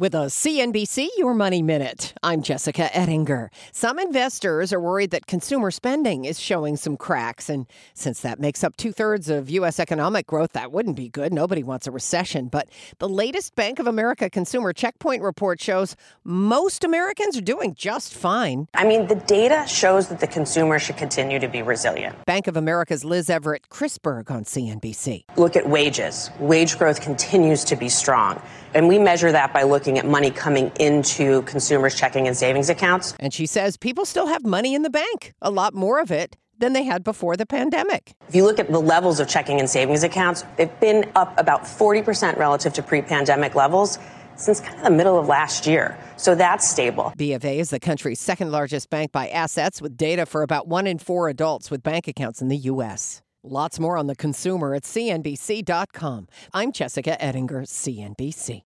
With a CNBC Your Money Minute, I'm Jessica Ettinger. Some investors are worried that consumer spending is showing some cracks. And since that makes up two thirds of U.S. economic growth, that wouldn't be good. Nobody wants a recession. But the latest Bank of America Consumer Checkpoint report shows most Americans are doing just fine. I mean, the data shows that the consumer should continue to be resilient. Bank of America's Liz Everett Krisberg on CNBC. Look at wages. Wage growth continues to be strong. And we measure that by looking at money coming into consumers' checking and savings accounts. And she says people still have money in the bank, a lot more of it than they had before the pandemic. If you look at the levels of checking and savings accounts, they've been up about 40% relative to pre pandemic levels since kind of the middle of last year. So that's stable. B of A is the country's second largest bank by assets, with data for about one in four adults with bank accounts in the U.S. Lots more on the consumer at CNBC.com. I'm Jessica Ettinger, CNBC.